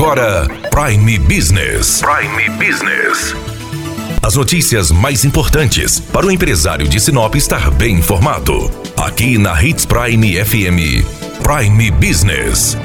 agora Prime Business. Prime Business. As notícias mais importantes para o empresário de Sinop estar bem informado. Aqui na Hits Prime FM. Prime Business.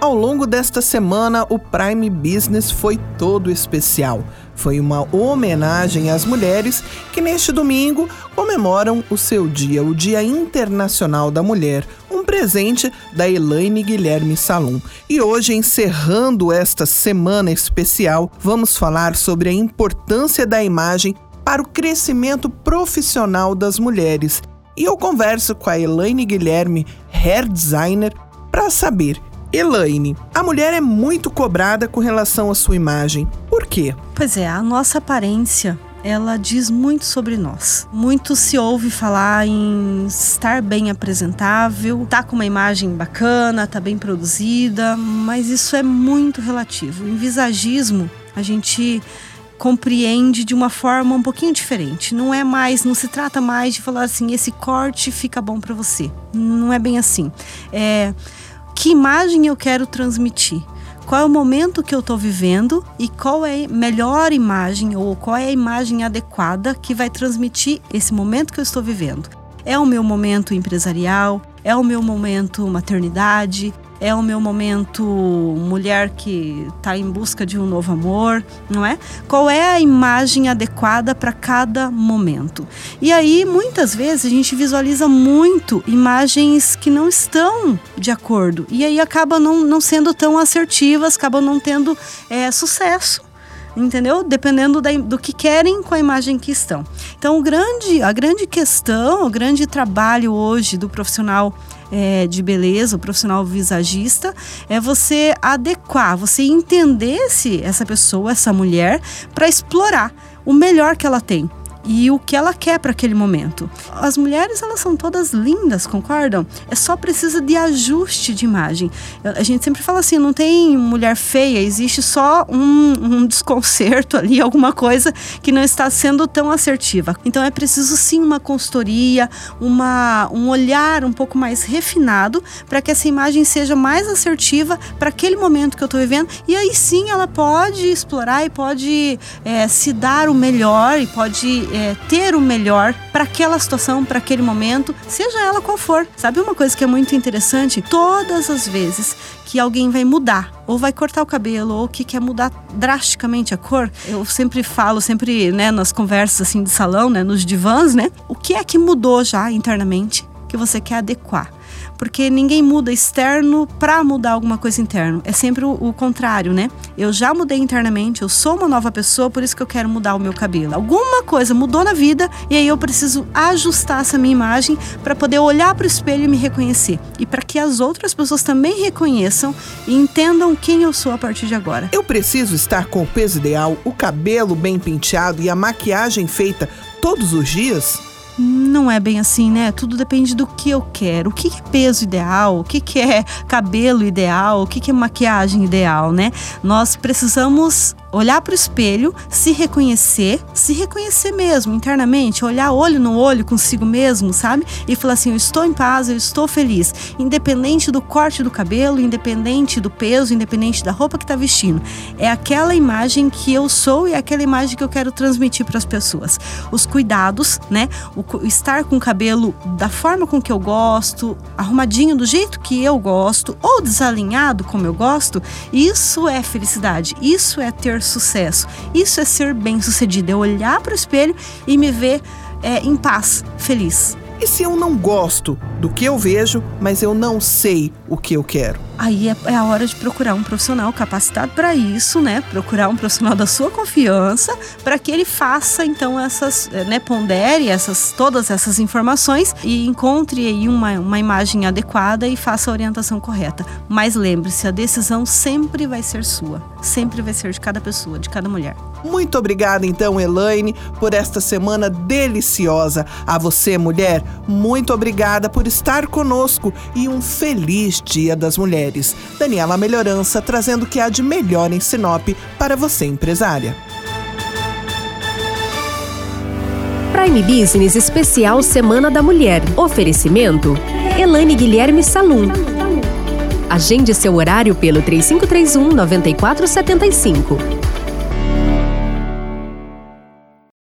Ao longo desta semana, o Prime Business foi todo especial. Foi uma homenagem às mulheres que neste domingo comemoram o seu dia, o Dia Internacional da Mulher, presente da Elaine Guilherme Salum. E hoje, encerrando esta semana especial, vamos falar sobre a importância da imagem para o crescimento profissional das mulheres. E eu converso com a Elaine Guilherme, hair designer, para saber Elaine, a mulher é muito cobrada com relação à sua imagem. Por quê? Pois é, a nossa aparência ela diz muito sobre nós. Muito se ouve falar em estar bem apresentável, tá com uma imagem bacana, tá bem produzida, mas isso é muito relativo. Em visagismo, a gente compreende de uma forma um pouquinho diferente. Não é mais, não se trata mais de falar assim, esse corte fica bom para você. Não é bem assim. É que imagem eu quero transmitir, qual é o momento que eu estou vivendo e qual é a melhor imagem ou qual é a imagem adequada que vai transmitir esse momento que eu estou vivendo. É o meu momento empresarial, é o meu momento maternidade, é o meu momento mulher que está em busca de um novo amor, não é? Qual é a imagem adequada para cada momento? E aí, muitas vezes, a gente visualiza muito imagens que não estão de acordo e aí acaba não, não sendo tão assertivas, acabam não tendo é, sucesso entendeu? Dependendo da, do que querem com a imagem que estão. Então, grande, a grande questão, o grande trabalho hoje do profissional é, de beleza, o profissional visagista, é você adequar, você entender se essa pessoa, essa mulher, para explorar o melhor que ela tem e o que ela quer para aquele momento. As mulheres, elas são todas lindas, concordam? É só precisa de ajuste de imagem. A gente sempre fala assim, não tem mulher feia, existe só um, um desconcerto ali, alguma coisa que não está sendo tão assertiva. Então é preciso sim uma consultoria, uma, um olhar um pouco mais refinado para que essa imagem seja mais assertiva para aquele momento que eu estou vivendo e aí sim ela pode explorar e pode é, se dar o melhor e pode é, ter o melhor para aquela situação, para aquele momento, seja ela qual for. Sabe uma coisa que é muito interessante? Todas as vezes que alguém vai mudar, ou vai cortar o cabelo, ou que quer mudar drasticamente a cor, eu sempre falo, sempre, né, nas conversas assim de salão, né, nos divãs, né, o que é que mudou já internamente que você quer adequar? Porque ninguém muda externo para mudar alguma coisa interno. É sempre o, o, contrário, né? Eu já mudei internamente, eu sou uma nova pessoa, por isso que eu quero mudar o meu cabelo. Alguma coisa mudou na vida e aí eu preciso ajustar essa minha imagem para poder olhar para o espelho e me reconhecer e para que as outras pessoas também reconheçam e entendam quem eu sou a partir de agora. Eu preciso estar com o peso ideal, o cabelo bem penteado e a maquiagem feita todos os dias? Não é bem assim, né? Tudo depende do que eu quero. O que é peso ideal? O que é cabelo ideal? O que é maquiagem ideal, né? Nós precisamos olhar para o espelho, se reconhecer, se reconhecer mesmo internamente, olhar olho no olho consigo mesmo, sabe? E falar assim: eu estou em paz, eu estou feliz, independente do corte do cabelo, independente do peso, independente da roupa que está vestindo. É aquela imagem que eu sou e é aquela imagem que eu quero transmitir para as pessoas. Os cuidados, né? O, estar com o cabelo da forma com que eu gosto, arrumadinho do jeito que eu gosto, ou desalinhado como eu gosto, isso é felicidade, isso é ter sucesso. Isso é ser bem-sucedido, é olhar para o espelho e me ver é, em paz, feliz. E se eu não gosto do que eu vejo, mas eu não sei o que eu quero? Aí é, é a hora de procurar um profissional capacitado para isso, né? Procurar um profissional da sua confiança para que ele faça então essas, eh, né? Pondere essas, todas essas informações e encontre aí uma, uma imagem adequada e faça a orientação correta. Mas lembre-se, a decisão sempre vai ser sua, sempre vai ser de cada pessoa, de cada mulher. Muito obrigada então, Elaine, por esta semana deliciosa. A você, mulher, muito obrigada por estar conosco e um feliz Dia das Mulheres. Daniela Melhorança trazendo o que há de melhor em Sinop para você, empresária. Prime Business Especial Semana da Mulher. Oferecimento: Elane Guilherme Salum. Agende seu horário pelo 3531 9475.